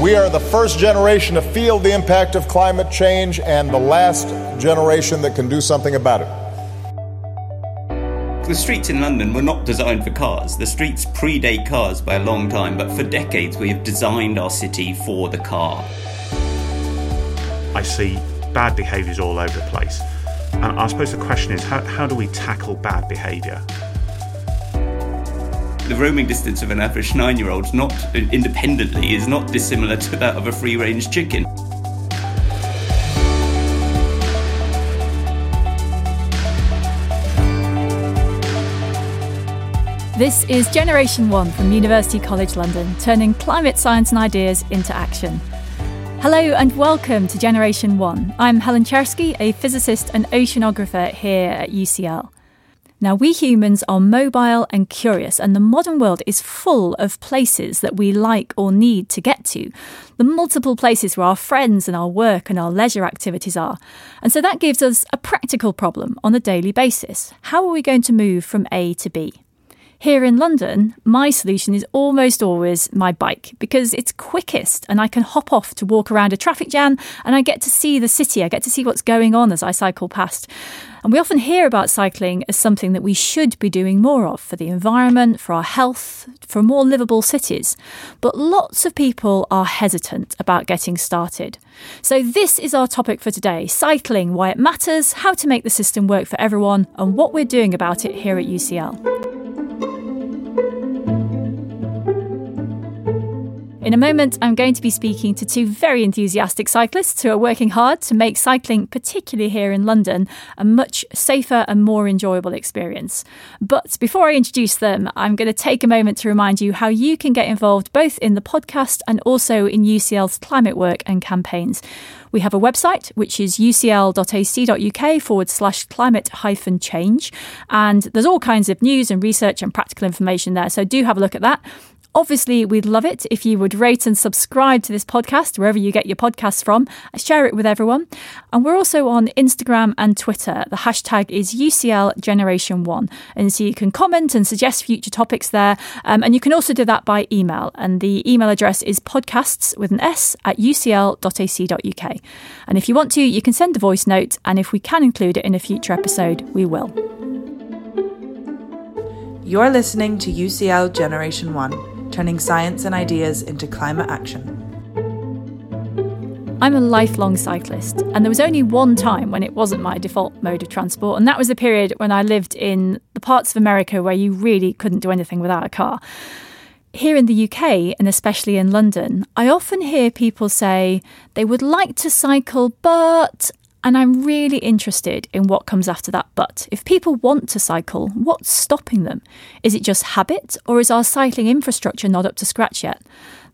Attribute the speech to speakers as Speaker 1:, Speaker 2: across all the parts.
Speaker 1: We are the first generation to feel the impact of climate change and the last generation that can do something about it.
Speaker 2: The streets in London were not designed for cars. The streets predate cars by a long time, but for decades we have designed our city for the car.
Speaker 3: I see bad behaviours all over the place. And I suppose the question is how, how do we tackle bad behaviour?
Speaker 2: The roaming distance of an average nine year old, not independently, is not dissimilar to that of a free range chicken.
Speaker 4: This is Generation One from University College London, turning climate science and ideas into action. Hello and welcome to Generation One. I'm Helen Czerski, a physicist and oceanographer here at UCL. Now, we humans are mobile and curious, and the modern world is full of places that we like or need to get to. The multiple places where our friends and our work and our leisure activities are. And so that gives us a practical problem on a daily basis. How are we going to move from A to B? Here in London, my solution is almost always my bike because it's quickest and I can hop off to walk around a traffic jam and I get to see the city. I get to see what's going on as I cycle past. And we often hear about cycling as something that we should be doing more of for the environment, for our health, for more livable cities. But lots of people are hesitant about getting started. So, this is our topic for today cycling, why it matters, how to make the system work for everyone, and what we're doing about it here at UCL. In a moment, I'm going to be speaking to two very enthusiastic cyclists who are working hard to make cycling, particularly here in London, a much safer and more enjoyable experience. But before I introduce them, I'm going to take a moment to remind you how you can get involved both in the podcast and also in UCL's climate work and campaigns. We have a website, which is ucl.ac.uk forward slash climate hyphen change. And there's all kinds of news and research and practical information there. So do have a look at that. Obviously, we'd love it if you would rate and subscribe to this podcast wherever you get your podcasts from. Share it with everyone. And we're also on Instagram and Twitter. The hashtag is UCL Generation One. And so you can comment and suggest future topics there. Um, and you can also do that by email. And the email address is podcasts with an S at ucl.ac.uk. And if you want to, you can send a voice note. And if we can include it in a future episode, we will.
Speaker 5: You're listening to UCL Generation One turning science and ideas into climate action.
Speaker 4: I'm a lifelong cyclist, and there was only one time when it wasn't my default mode of transport, and that was a period when I lived in the parts of America where you really couldn't do anything without a car. Here in the UK, and especially in London, I often hear people say they would like to cycle, but and I'm really interested in what comes after that but. If people want to cycle, what's stopping them? Is it just habit, or is our cycling infrastructure not up to scratch yet?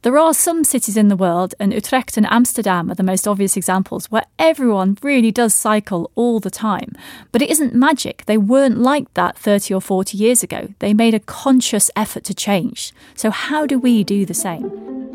Speaker 4: There are some cities in the world, and Utrecht and Amsterdam are the most obvious examples, where everyone really does cycle all the time. But it isn't magic. They weren't like that 30 or 40 years ago. They made a conscious effort to change. So, how do we do the same?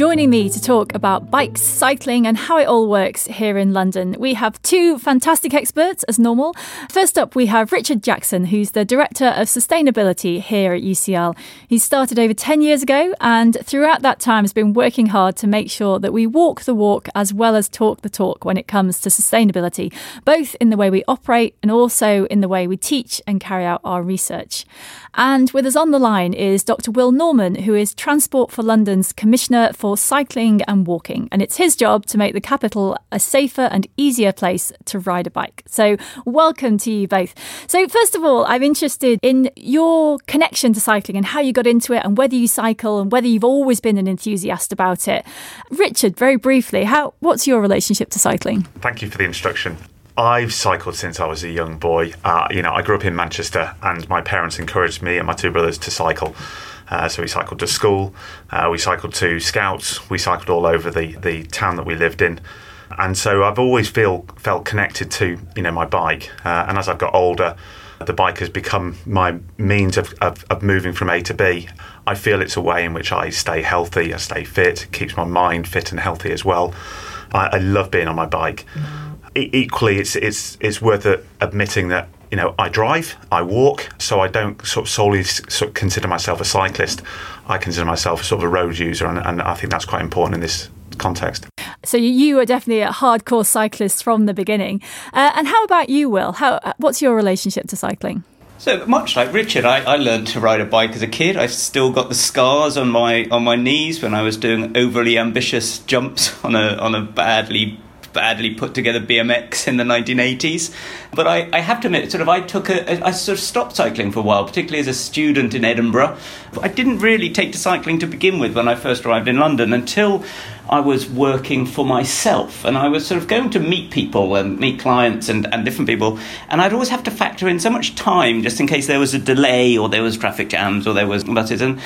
Speaker 4: Joining me to talk about bikes, cycling, and how it all works here in London, we have two fantastic experts, as normal. First up, we have Richard Jackson, who's the Director of Sustainability here at UCL. He started over 10 years ago and throughout that time has been working hard to make sure that we walk the walk as well as talk the talk when it comes to sustainability, both in the way we operate and also in the way we teach and carry out our research. And with us on the line is Dr. Will Norman, who is Transport for London's Commissioner for Cycling and Walking. And it's his job to make the capital a safer and easier place to ride a bike. So, welcome to you both. So, first of all, I'm interested in your connection to cycling and how you got into it and whether you cycle and whether you've always been an enthusiast about it. Richard, very briefly, how what's your relationship to cycling?
Speaker 3: Thank you for the introduction. I've cycled since I was a young boy. Uh, you know, I grew up in Manchester, and my parents encouraged me and my two brothers to cycle. Uh, so we cycled to school, uh, we cycled to scouts, we cycled all over the, the town that we lived in. And so I've always feel felt connected to you know my bike. Uh, and as I've got older, the bike has become my means of, of, of, moving from A to B. I feel it's a way in which I stay healthy, I stay fit, keeps my mind fit and healthy as well. I, I love being on my bike. Mm equally, it's it's it's worth admitting that you know, I drive, I walk, so I don't sort of solely sort of consider myself a cyclist. I consider myself sort of a road user, and, and I think that's quite important in this context.
Speaker 4: So you are definitely a hardcore cyclist from the beginning. Uh, and how about you, Will? How, what's your relationship to cycling?
Speaker 2: So much like Richard, I, I learned to ride a bike as a kid. I've still got the scars on my on my knees when I was doing overly ambitious jumps on a on a badly badly put together BMX in the 1980s. But I, I have to admit, sort of, I took a, I sort of stopped cycling for a while, particularly as a student in Edinburgh. I didn't really take to cycling to begin with when I first arrived in London until I was working for myself and I was sort of going to meet people and meet clients and, and different people. And I'd always have to factor in so much time just in case there was a delay or there was traffic jams or there was buses. And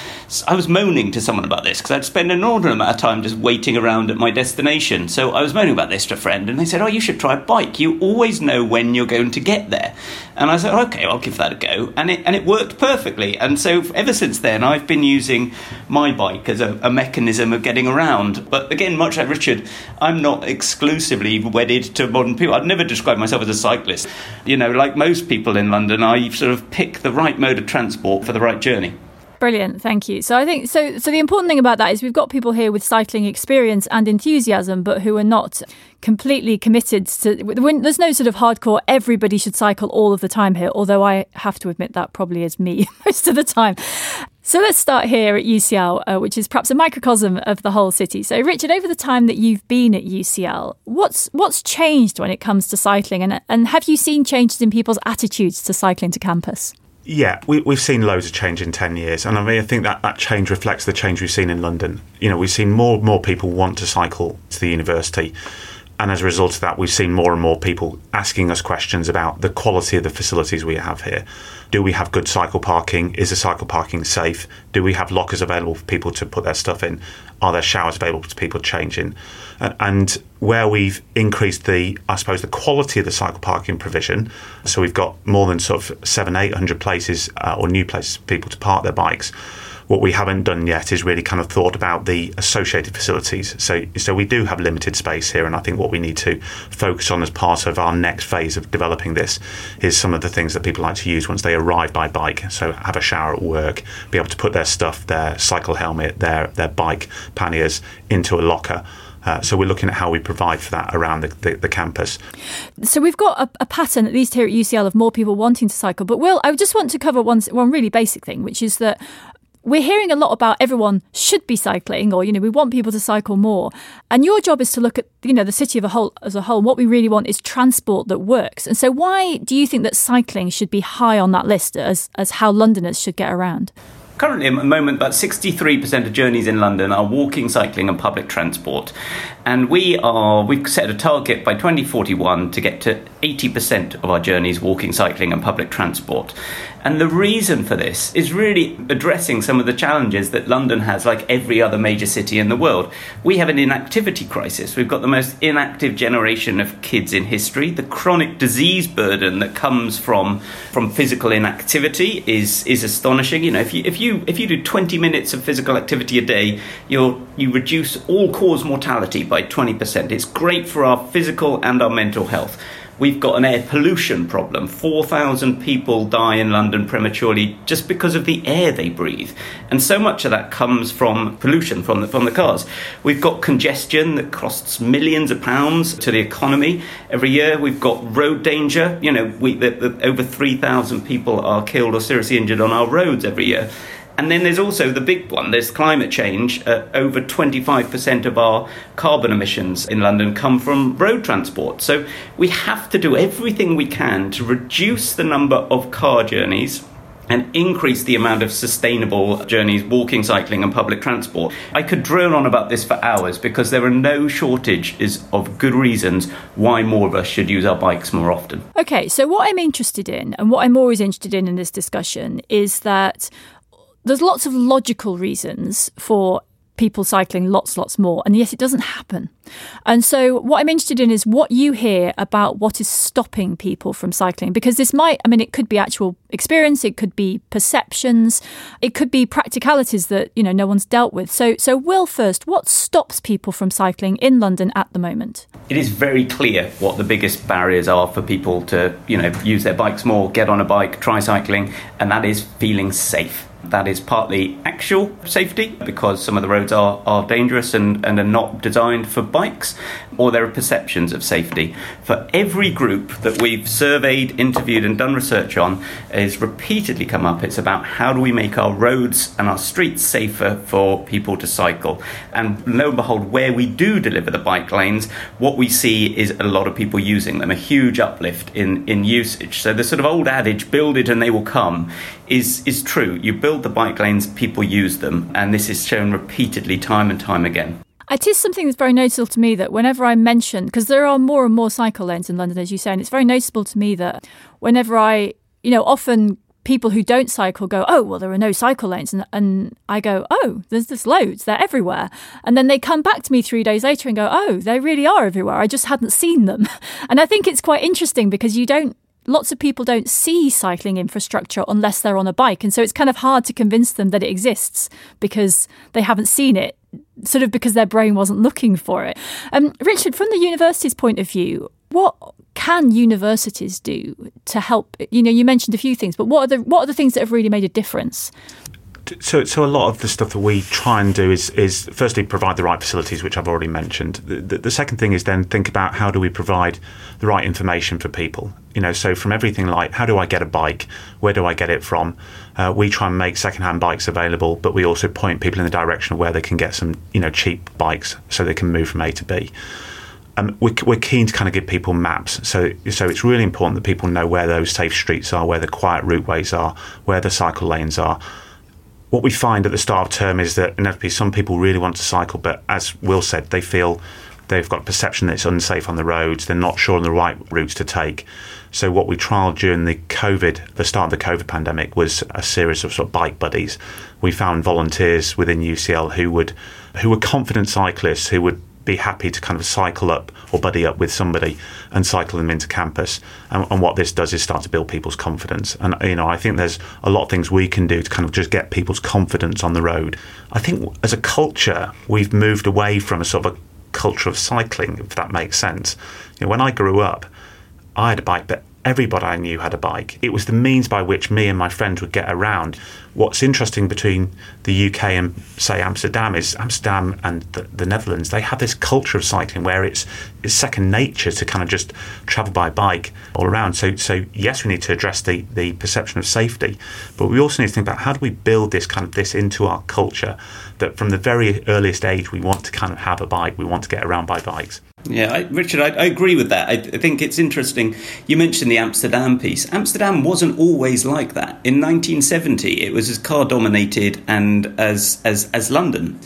Speaker 2: I was moaning to someone about this because I'd spend an inordinate amount of time just waiting around at my destination. So I was moaning about this to a friend and they said, Oh, you should try a bike. You always know when you're going to get there. And I said, oh, Okay, I'll give that a go. And it, and it worked perfectly. And so ever since then, I've been using my bike as a, a mechanism of getting around. But again, much like Richard, I'm not exclusively wedded to modern people. I'd never describe myself as a cyclist. You know, like most people in London, I sort of pick the right mode of transport for the right journey.
Speaker 4: Brilliant, thank you. So I think so. So the important thing about that is we've got people here with cycling experience and enthusiasm, but who are not completely committed to. There's no sort of hardcore. Everybody should cycle all of the time here. Although I have to admit that probably is me most of the time. So let's start here at UCL, uh, which is perhaps a microcosm of the whole city. So, Richard, over the time that you've been at UCL, what's what's changed when it comes to cycling, and and have you seen changes in people's attitudes to cycling to campus?
Speaker 3: Yeah, we, have seen loads of change in 10 years. And I mean, I think that that change reflects the change we've seen in London. You know, we've seen more and more people want to cycle to the university. And as a result of that, we've seen more and more people asking us questions about the quality of the facilities we have here. Do we have good cycle parking? Is the cycle parking safe? Do we have lockers available for people to put their stuff in? Are there showers available for people changing? And where we've increased the, I suppose, the quality of the cycle parking provision, so we've got more than sort of seven, eight hundred places uh, or new places for people to park their bikes what we haven't done yet is really kind of thought about the associated facilities. So, so we do have limited space here, and I think what we need to focus on as part of our next phase of developing this is some of the things that people like to use once they arrive by bike. So, have a shower at work, be able to put their stuff, their cycle helmet, their their bike panniers into a locker. Uh, so we're looking at how we provide for that around the, the, the campus.
Speaker 4: So we've got a, a, pattern, at least here at UCL, of more people wanting to cycle. But Will, I just want to cover one one really basic thing, which is that we're hearing a lot about everyone should be cycling or you know we want people to cycle more. And your job is to look at you know the city of a whole as a whole what we really want is transport that works. And so why do you think that cycling should be high on that list as as how londoners should get around?
Speaker 2: Currently, at the moment, about 63% of journeys in London are walking, cycling, and public transport. And we are, we've set a target by 2041 to get to 80% of our journeys walking, cycling, and public transport. And the reason for this is really addressing some of the challenges that London has, like every other major city in the world. We have an inactivity crisis. We've got the most inactive generation of kids in history. The chronic disease burden that comes from from physical inactivity is is astonishing. You know, if you if you if you do 20 minutes of physical activity a day, you you reduce all cause mortality by 20%. It's great for our physical and our mental health. We've got an air pollution problem. 4,000 people die in London prematurely just because of the air they breathe. And so much of that comes from pollution from the, from the cars. We've got congestion that costs millions of pounds to the economy every year. We've got road danger. You know, we, the, the, over 3,000 people are killed or seriously injured on our roads every year. And then there's also the big one there's climate change. Uh, over 25% of our carbon emissions in London come from road transport. So we have to do everything we can to reduce the number of car journeys and increase the amount of sustainable journeys, walking, cycling, and public transport. I could drone on about this for hours because there are no shortages of good reasons why more of us should use our bikes more often.
Speaker 4: Okay, so what I'm interested in, and what I'm always interested in in this discussion, is that there's lots of logical reasons for people cycling lots, lots more, and yet it doesn't happen. And so, what I'm interested in is what you hear about what is stopping people from cycling, because this might, I mean, it could be actual experience, it could be perceptions, it could be practicalities that you know no one's dealt with. So, so Will, first, what stops people from cycling in London at the moment?
Speaker 2: it is very clear what the biggest barriers are for people to, you know, use their bikes more, get on a bike, try cycling, and that is feeling safe. That is partly actual safety because some of the roads are, are dangerous and, and are not designed for bikes, or there are perceptions of safety. For every group that we've surveyed, interviewed, and done research on, has repeatedly come up. It's about how do we make our roads and our streets safer for people to cycle. And lo and behold, where we do deliver the bike lanes, what we see is a lot of people using them, a huge uplift in, in usage. So the sort of old adage, build it and they will come, is, is true. You build the bike lanes, people use them, and this is shown repeatedly time and time again.
Speaker 4: It is something that's very noticeable to me that whenever I mention, because there are more and more cycle lanes in London, as you say, and it's very noticeable to me that whenever I, you know, often people who don't cycle go, oh, well, there are no cycle lanes. And, and I go, oh, there's just loads. They're everywhere. And then they come back to me three days later and go, oh, they really are everywhere. I just hadn't seen them. And I think it's quite interesting because you don't lots of people don't see cycling infrastructure unless they're on a bike. And so it's kind of hard to convince them that it exists because they haven't seen it, sort of because their brain wasn't looking for it. Um, Richard, from the university's point of view, what can universities do to help? You know, you mentioned a few things, but what are the what are the things that have really made a difference?
Speaker 3: So, so a lot of the stuff that we try and do is, is firstly provide the right facilities, which I've already mentioned. The, the, the, second thing is then think about how do we provide the right information for people. You know, so from everything like how do I get a bike, where do I get it from? Uh, we try and make secondhand bikes available, but we also point people in the direction of where they can get some, you know, cheap bikes so they can move from A to B. Um, we're, we're, keen to kind of give people maps. So, so it's really important that people know where those safe streets are, where the quiet routeways are, where the cycle lanes are what we find at the start of term is that inevitably some people really want to cycle, but as Will said, they feel they've got a perception that it's unsafe on the roads. They're not sure on the right routes to take. So what we trialled during the COVID, the start of the COVID pandemic, was a series of sort of bike buddies. We found volunteers within UCL who would, who were confident cyclists who would be happy to kind of cycle up or buddy up with somebody and cycle them into campus. And, and, what this does is start to build people's confidence. And you know, I think there's a lot of things we can do to kind of just get people's confidence on the road. I think as a culture, we've moved away from a sort of a culture of cycling, if that makes sense. You know, when I grew up, I had a bike, but everybody I knew had a bike. It was the means by which me and my friends would get around. What's interesting between the UK and, say, Amsterdam is Amsterdam and the, the, Netherlands, they have this culture of cycling where it's, it's second nature to kind of just travel by bike all around. So, so yes, we need to address the, the perception of safety, but we also need to think about how do we build this kind of this into our culture that from the very earliest age we want to kind of have a bike, we want to get around by bikes.
Speaker 2: Yeah, I, Richard, I, I, agree with that. I, I, think it's interesting. You mentioned the Amsterdam piece. Amsterdam wasn't always like that. In 1970, it was as car dominated and as as as London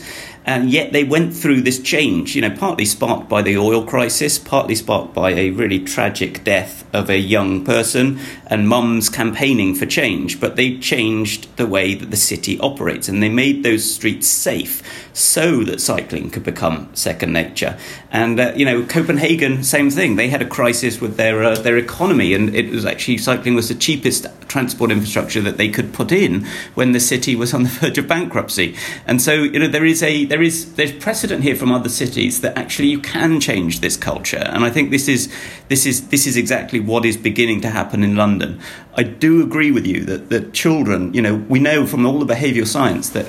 Speaker 2: and yet they went through this change, you know, partly sparked by the oil crisis, partly sparked by a really tragic death of a young person and mums campaigning for change. But they changed the way that the city operates and they made those streets safe so that cycling could become second nature. And, uh, you know, Copenhagen, same thing. They had a crisis with their, uh, their economy and it was actually cycling was the cheapest transport infrastructure that they could put in when the city was on the verge of bankruptcy. And so, you know, there is a, there there is there's precedent here from other cities that actually you can change this culture, and I think this is this is this is exactly what is beginning to happen in London. I do agree with you that that children, you know, we know from all the behavioural science that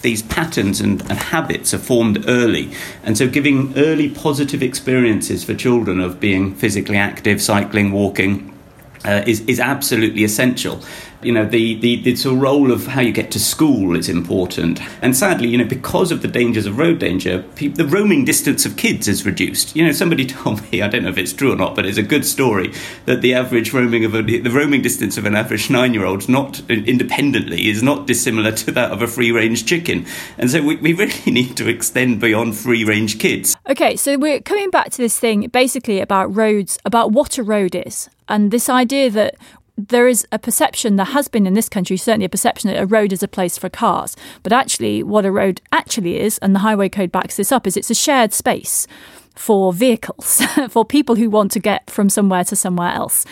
Speaker 2: these patterns and, and, habits are formed early. And so, giving early positive experiences for children of being physically active, cycling, walking, uh, is, is absolutely essential you know the, the sort of role of how you get to school is important. And sadly you know because of the dangers of road danger pe- the roaming distance of kids is reduced. You know somebody told me i don't know if it's true or not but it's a good story that the average roaming of a, the roaming distance of an average 9 year old not independently is not dissimilar to that of a free range chicken. And so we, we really need to extend beyond free range kids.
Speaker 4: Okay so we're coming back to this thing basically about roads about what a road is. And this idea that there is a perception, there has been in this country, certainly a perception that a road is a place for cars. But actually, what a road actually is, and the Highway Code backs this up, is it's a shared space for vehicles, for people who want to get from somewhere to somewhere else.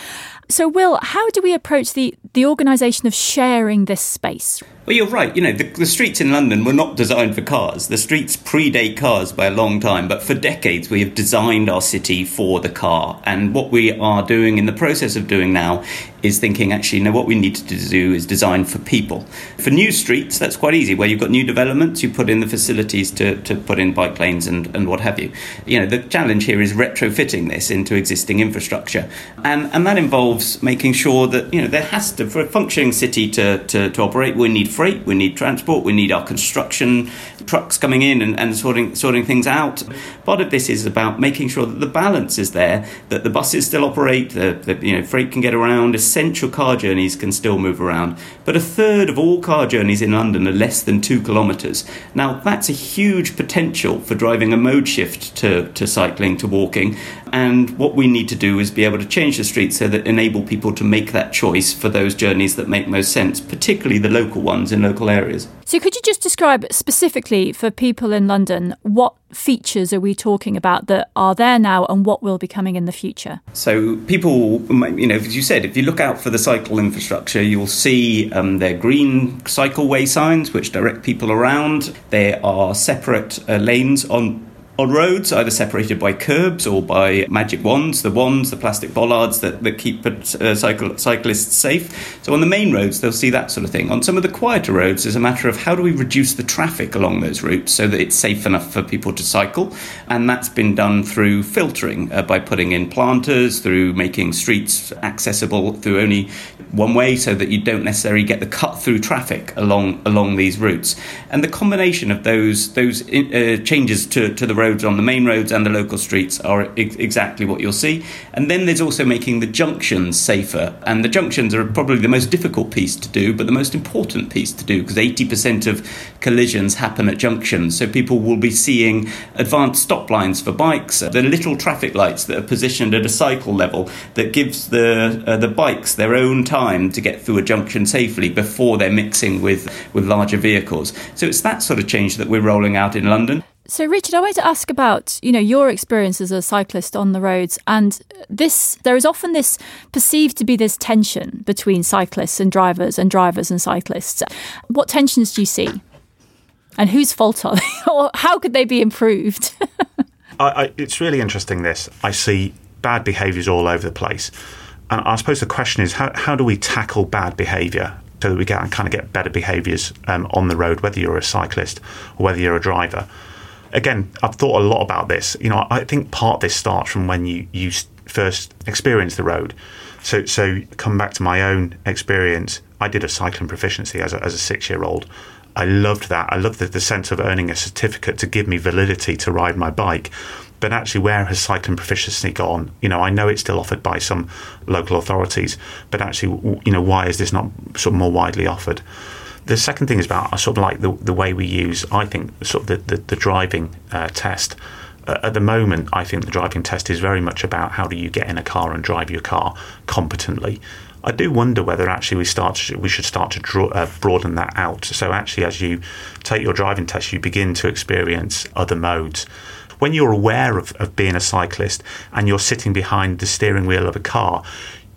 Speaker 4: So, Will, how do we approach the, the organisation of sharing this space?
Speaker 2: Well, you're right. You know, the, the, streets in London were not designed for cars. The streets predate cars by a long time, but for decades we have designed our city for the car. And what we are doing in the process of doing now is thinking actually, no, what we need to do is design for people. For new streets, that's quite easy. Where you've got new developments, you put in the facilities to, to put in bike lanes and, and what have you. You know, the challenge here is retrofitting this into existing infrastructure. And, and that involves making sure that, you know, there has to, for a functioning city to, to, to operate, we need freight, we need transport, we need our construction trucks coming in and, and sorting, sorting things out. Part of this is about making sure that the balance is there, that the buses still operate, the, the you know, freight can get around, essential car journeys can still move around. But a third of all car journeys in London are less than two kilometres. Now, that's a huge potential for driving a mode shift to, to cycling, to walking. And what we need to do is be able to change the streets so that enable people to make that choice for those journeys that make most sense, particularly the local ones in local areas.
Speaker 4: So, could you just describe specifically for people in London what features are we talking about that are there now and what will be coming in the future?
Speaker 2: So, people, you know, as you said, if you look out for the cycle infrastructure, you'll see um, their green cycleway signs which direct people around. There are separate uh, lanes on on roads, either separated by curbs or by magic wands, the wands, the plastic bollards that, that keep uh, cycle, cyclists safe. So on the main roads, they'll see that sort of thing. On some of the quieter roads, there's a matter of how do we reduce the traffic along those routes so that it's safe enough for people to cycle. And that's been done through filtering, uh, by putting in planters, through making streets accessible through only one way so that you don't necessarily get the cut through traffic along along these routes. And the combination of those those uh, changes to, to the roads on the main roads and the local streets are ex- exactly what you'll see. And then there's also making the junctions safer. And the junctions are probably the most difficult piece to do, but the most important piece to do because 80% of collisions happen at junctions. So people will be seeing advanced stop lines for bikes, the little traffic lights that are positioned at a cycle level that gives the uh, the bikes their own time to get through a junction safely before they're mixing with with larger vehicles. So it's that sort of change that we're rolling out in London.
Speaker 4: So, Richard, I wanted to ask about you know your experience as a cyclist on the roads, and this there is often this perceived to be this tension between cyclists and drivers, and drivers and cyclists. What tensions do you see, and whose fault are they, or how could they be improved?
Speaker 3: I, I, it's really interesting. This I see bad behaviours all over the place, and I suppose the question is how how do we tackle bad behaviour so that we get kind of get better behaviours um, on the road, whether you're a cyclist or whether you're a driver again, I've thought a lot about this. You know, I think part of this starts from when you you first experience the road. So, so come back to my own experience. I did a cycling proficiency as a, as a six year old. I loved that. I loved the, the sense of earning a certificate to give me validity to ride my bike. But actually, where has cycling proficiency gone? You know, I know it's still offered by some local authorities, but actually, you know, why is this not sort of more widely offered? The second thing is about uh, sort of like the, the way we use, I think, sort of the, the, the driving uh, test. Uh, at the moment, I think the driving test is very much about how do you get in a car and drive your car competently. I do wonder whether actually we start to, we should start to draw, uh, broaden that out. So actually, as you take your driving test, you begin to experience other modes. When you're aware of, of being a cyclist and you're sitting behind the steering wheel of a car,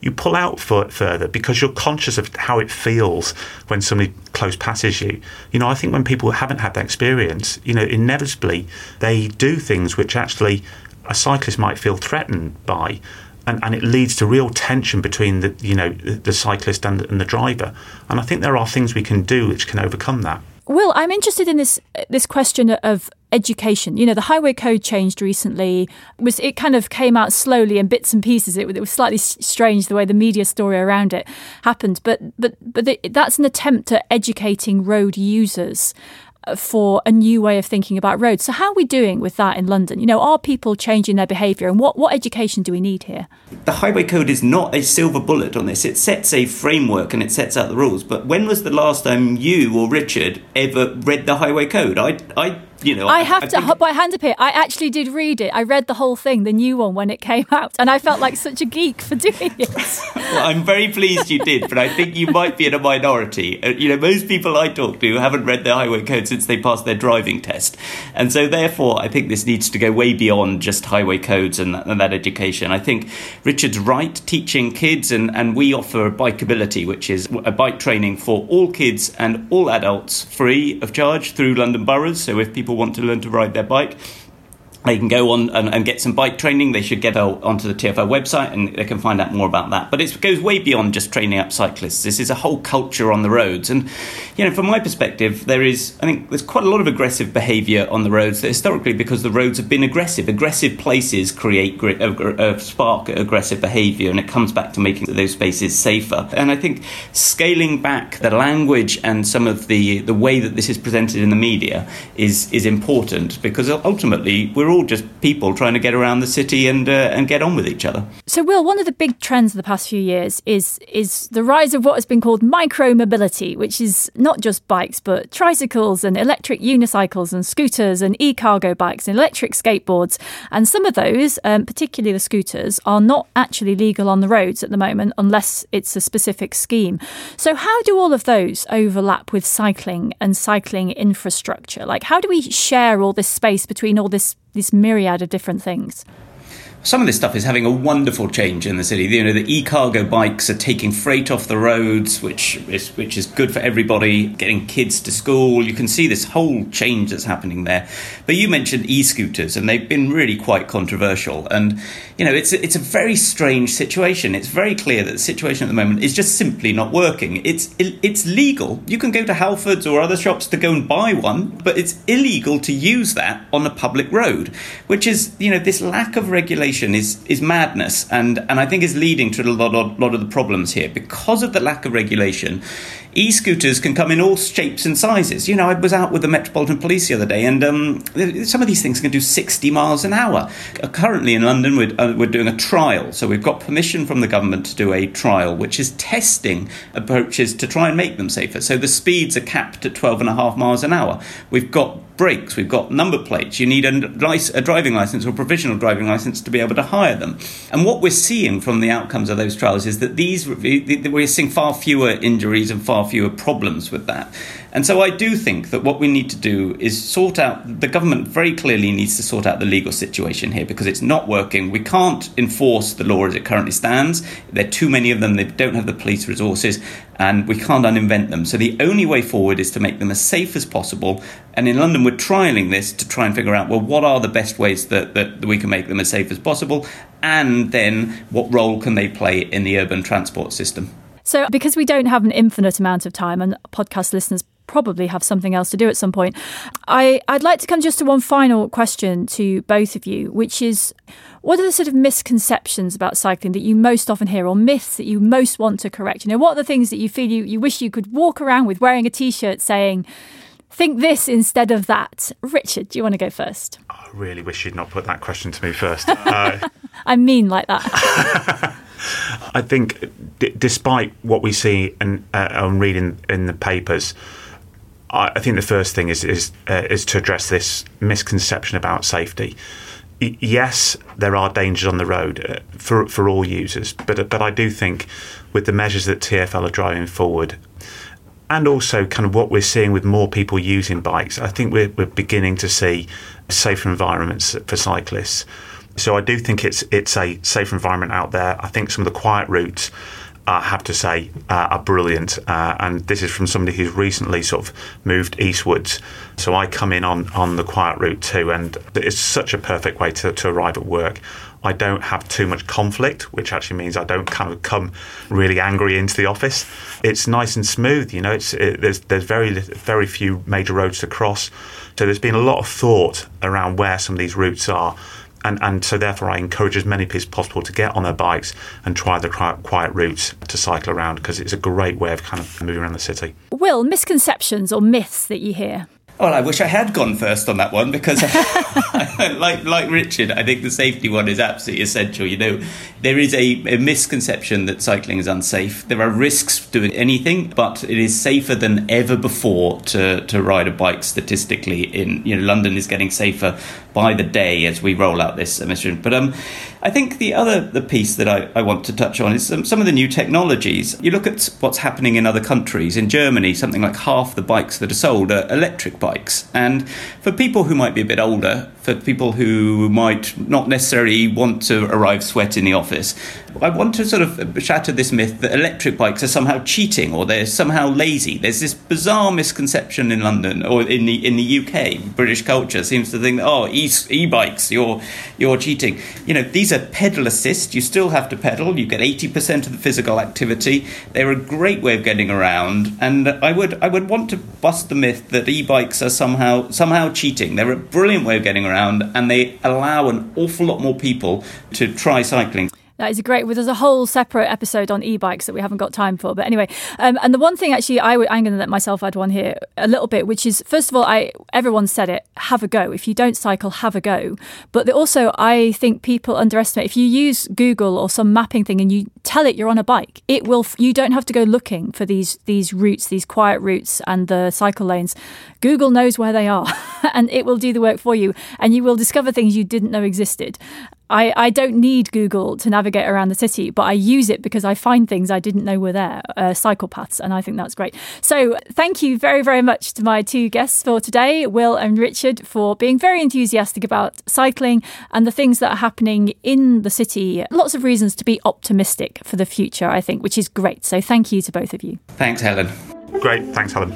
Speaker 3: you pull out further because you're conscious of how it feels when somebody close passes you. You know, I think when people haven't had that experience, you know, inevitably they do things which actually a cyclist might feel threatened by. And, and it leads to real tension between the you know the cyclist and and the driver. And I think there are things we can do which can overcome that.
Speaker 4: Will, I'm interested in this this question of education. You know, the highway code changed recently. It was it kind of came out slowly in bits and pieces. It, it was slightly strange the way the media story around it happened, but but but the, that's an attempt at educating road users for a new way of thinking about roads. So, how are we doing with that in London? You know, are people changing their behaviour, and what, what education do we need here?
Speaker 2: The Highway Code is not a silver bullet on this. It sets a framework and it sets out the rules. But when was the last time you or Richard ever read the Highway Code? I, I you know,
Speaker 4: I have
Speaker 2: I
Speaker 4: to,
Speaker 2: think-
Speaker 4: by hand up here, I actually did read it. I read the whole thing, the new one, when it came out, and I felt like such a geek for doing it.
Speaker 2: Well, I'm very pleased you did, but I think you might be in a minority. Uh, you know, most people I talk to haven't read the highway code since they passed their driving test, and so therefore, I think this needs to go way beyond just highway codes and that, and that education. I think Richard's right, teaching kids, and, and we offer bikeability, which is a bike training for all kids and all adults, free of charge through London boroughs. So if people want to learn to ride their bike, they can go on and, and get some bike training. They should get onto the TFL website and they can find out more about that. But it goes way beyond just training up cyclists. This is a whole culture on the roads. And, you know, from my perspective, there is, I think, there's quite a lot of aggressive behaviour on the roads historically, because the roads have been aggressive, aggressive places create gri- uh, uh, spark aggressive behaviour and it comes back to making those spaces safer. And I think scaling back the language and some of the, the way that this is presented in the media is, is important because ultimately we're all just people trying to get around the city and, uh, and get on with each other.
Speaker 4: So, Will, one of the big trends of the past few years is is the rise of what has been called micro mobility, which is not just bikes but tricycles and electric unicycles and scooters and e-cargo bikes and electric skateboards. And some of those, um, particularly the scooters, are not actually legal on the roads at the moment unless it's a specific scheme. So, how do all of those overlap with cycling and cycling infrastructure? Like, how do we share all this space between all this this myriad of different things?
Speaker 2: Some of this stuff is having a wonderful change in the city. You know, the e-cargo bikes are taking freight off the roads, which is which is good for everybody. Getting kids to school, you can see this whole change that's happening there. But you mentioned e-scooters, and they've been really quite controversial. And you know, it's it's a very strange situation. It's very clear that the situation at the moment is just simply not working. It's it's legal. You can go to Halfords or other shops to go and buy one, but it's illegal to use that on a public road, which is you know this lack of regulation is is madness, and and I think is leading to a lot of, lot of the problems here because of the lack of regulation. E-scooters can come in all shapes and sizes. You know, I was out with the Metropolitan Police the other day, and um, some of these things can do 60 miles an hour. Uh, currently in London, we're, uh, we're doing a trial, so we've got permission from the government to do a trial, which is testing approaches to try and make them safer. So the speeds are capped at 12 and a half miles an hour. We've got brakes, we've got number plates. You need a, a driving license or provisional driving license to be able to hire them. And what we're seeing from the outcomes of those trials is that these we're seeing far fewer injuries and far fewer problems with that. And so I do think that what we need to do is sort out, the government very clearly needs to sort out the legal situation here because it's not working. We can't enforce the law as it currently stands. There are too many of them, they don't have the police resources, and we can't uninvent them. So the only way forward is to make them as safe as possible. And in London, we're trialing this to try and figure out, well, what are the best ways that, that we can make them as safe as possible? And then what role can they play in the urban transport system?
Speaker 4: So, because we don't have an infinite amount of time, and podcast listeners probably have something else to do at some point, I, I'd like to come just to one final question to both of you, which is what are the sort of misconceptions about cycling that you most often hear, or myths that you most want to correct? You know, what are the things that you feel you, you wish you could walk around with wearing a t shirt saying, think this instead of that? Richard, do you want to go first?
Speaker 3: I really wish you'd not put that question to me first. Uh,
Speaker 4: I mean, like that.
Speaker 3: I think, d- despite what we see and uh, and read in, in the papers, I, I think the first thing is is uh, is to address this misconception about safety. Y- yes, there are dangers on the road uh, for for all users, but but I do think with the measures that TFL are driving forward. And also, kind of what we're seeing with more people using bikes, I think we're, we're beginning to see safer environments for cyclists. So I do think it's it's a safer environment out there. I think some of the quiet routes, I have to say, uh, are brilliant. Uh, and this is from somebody who's recently sort of moved eastwards. So I come in on, on the quiet route too, and it's such a perfect way to, to arrive at work. I don't have too much conflict, which actually means I don't kind of come really angry into the office. It's nice and smooth, you know. It's it, there's there's very very few major roads to cross, so there's been a lot of thought around where some of these routes are. And, and so therefore I encourage as many people as possible to get on their bikes and try the quiet routes to cycle around because it's a great way of kind of moving around the city.
Speaker 4: Will, misconceptions or myths that you hear?
Speaker 2: Well, I wish I had gone first on that one because, like like Richard, I think the safety one is absolutely essential. You know, there is a, a, misconception that cycling is unsafe. There are risks doing anything, but it is safer than ever before to, to ride a bike. Statistically, in you know, London is getting safer by the day as we roll out this mission. But um, I think the other the piece that I, I want to touch on is some, some of the new technologies. You look at what's happening in other countries. In Germany, something like half the bikes that are sold are electric bikes bikes. And for people who might be a bit older, for people who might not necessarily want to arrive sweat in the office, I want to sort of shatter this myth that electric bikes are somehow cheating or they're somehow lazy. There's this bizarre misconception in London or in the in the UK. British culture seems to think, oh, e bikes, you're you're cheating. You know, these are pedal assist. You still have to pedal. You get eighty percent of the physical activity. They're a great way of getting around, and I would I would want to bust the myth that e-bikes are somehow somehow cheating. They're a brilliant way of getting around, and they allow an awful lot more people to try cycling.
Speaker 4: That is a great. Well, there's a whole separate episode on e-bikes that we haven't got time for. But anyway, um, and the one thing actually, I w- I'm going to let myself add one here a little bit, which is first of all, I everyone said it. Have a go. If you don't cycle, have a go. But also, I think people underestimate. If you use Google or some mapping thing and you tell it you're on a bike, it will. You don't have to go looking for these these routes, these quiet routes and the cycle lanes. Google knows where they are, and it will do the work for you, and you will discover things you didn't know existed. I, I don't need Google to navigate around the city, but I use it because I find things I didn't know were there, uh, cycle paths, and I think that's great. So, thank you very, very much to my two guests for today, Will and Richard, for being very enthusiastic about cycling and the things that are happening in the city. Lots of reasons to be optimistic for the future, I think, which is great. So, thank you to both of you.
Speaker 2: Thanks, Helen.
Speaker 3: Great. Thanks, Helen.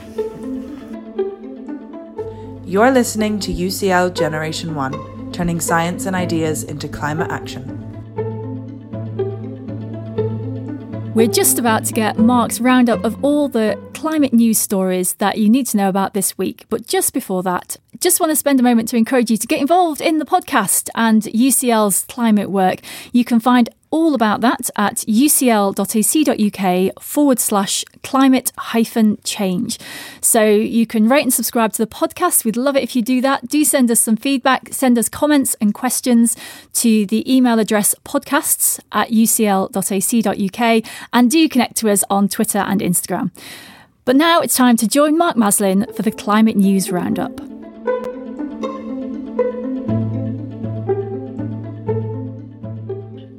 Speaker 5: You're listening to UCL Generation 1 turning science and ideas into climate action.
Speaker 4: We're just about to get Mark's roundup of all the climate news stories that you need to know about this week. But just before that, just want to spend a moment to encourage you to get involved in the podcast and UCL's climate work. You can find all about that at ucl.ac.uk forward slash climate hyphen change. So you can rate and subscribe to the podcast. We'd love it if you do that. Do send us some feedback, send us comments and questions to the email address podcasts at ucl.ac.uk and do connect to us on Twitter and Instagram. But now it's time to join Mark Maslin for the Climate News Roundup.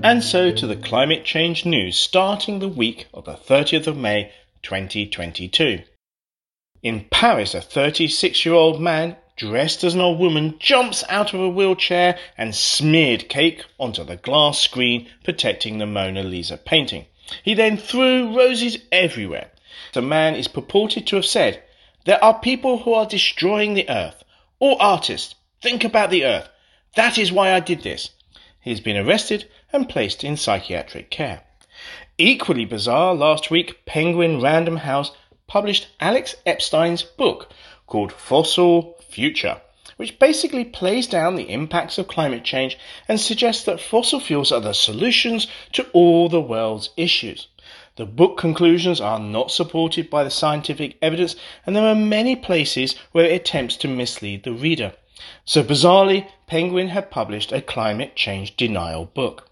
Speaker 6: And so to the climate change news starting the week of the 30th of May 2022. In Paris, a 36 year old man dressed as an old woman jumps out of a wheelchair and smeared cake onto the glass screen protecting the Mona Lisa painting. He then threw roses everywhere. The man is purported to have said, There are people who are destroying the earth. All artists, think about the earth. That is why I did this. He has been arrested and placed in psychiatric care. Equally bizarre, last week, Penguin Random House published Alex Epstein's book called Fossil Future, which basically plays down the impacts of climate change and suggests that fossil fuels are the solutions to all the world's issues. The book conclusions are not supported by the scientific evidence, and there are many places where it attempts to mislead the reader. So bizarrely, Penguin had published a climate change denial book.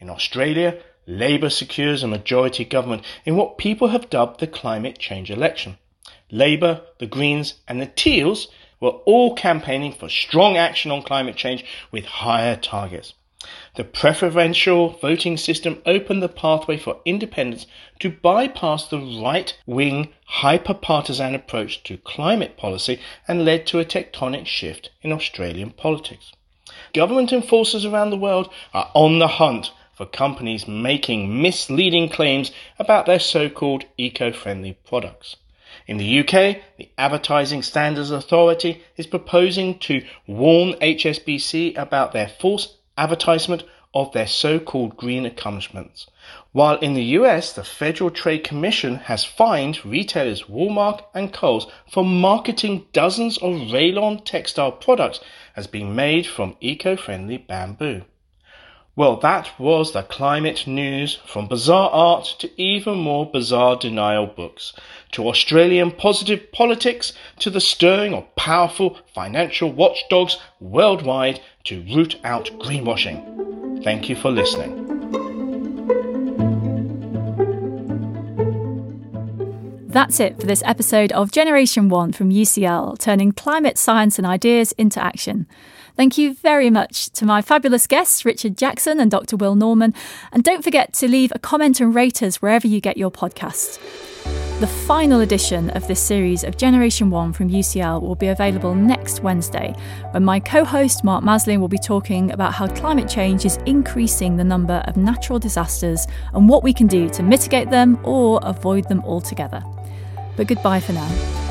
Speaker 6: In Australia, Labour secures a majority government in what people have dubbed the climate change election. Labour, the Greens, and the Teals were all campaigning for strong action on climate change with higher targets. The preferential voting system opened the pathway for independents to bypass the right wing, hyper partisan approach to climate policy and led to a tectonic shift in Australian politics. Government enforcers around the world are on the hunt for companies making misleading claims about their so called eco friendly products. In the UK, the Advertising Standards Authority is proposing to warn HSBC about their false advertisement of their so called green accomplishments. While in the US, the Federal Trade Commission has fined retailers Walmart and Kohl's for marketing dozens of rayon textile products as being made from eco friendly bamboo. Well, that was the climate news from bizarre art to even more bizarre denial books, to Australian positive politics, to the stirring of powerful financial watchdogs worldwide to root out greenwashing. Thank you for listening.
Speaker 4: That's it for this episode of Generation One from UCL, turning climate science and ideas into action. Thank you very much to my fabulous guests, Richard Jackson and Dr. Will Norman. And don't forget to leave a comment and rate us wherever you get your podcasts. The final edition of this series of Generation One from UCL will be available next Wednesday, when my co host Mark Maslin will be talking about how climate change is increasing the number of natural disasters and what we can do to mitigate them or avoid them altogether. But goodbye for now.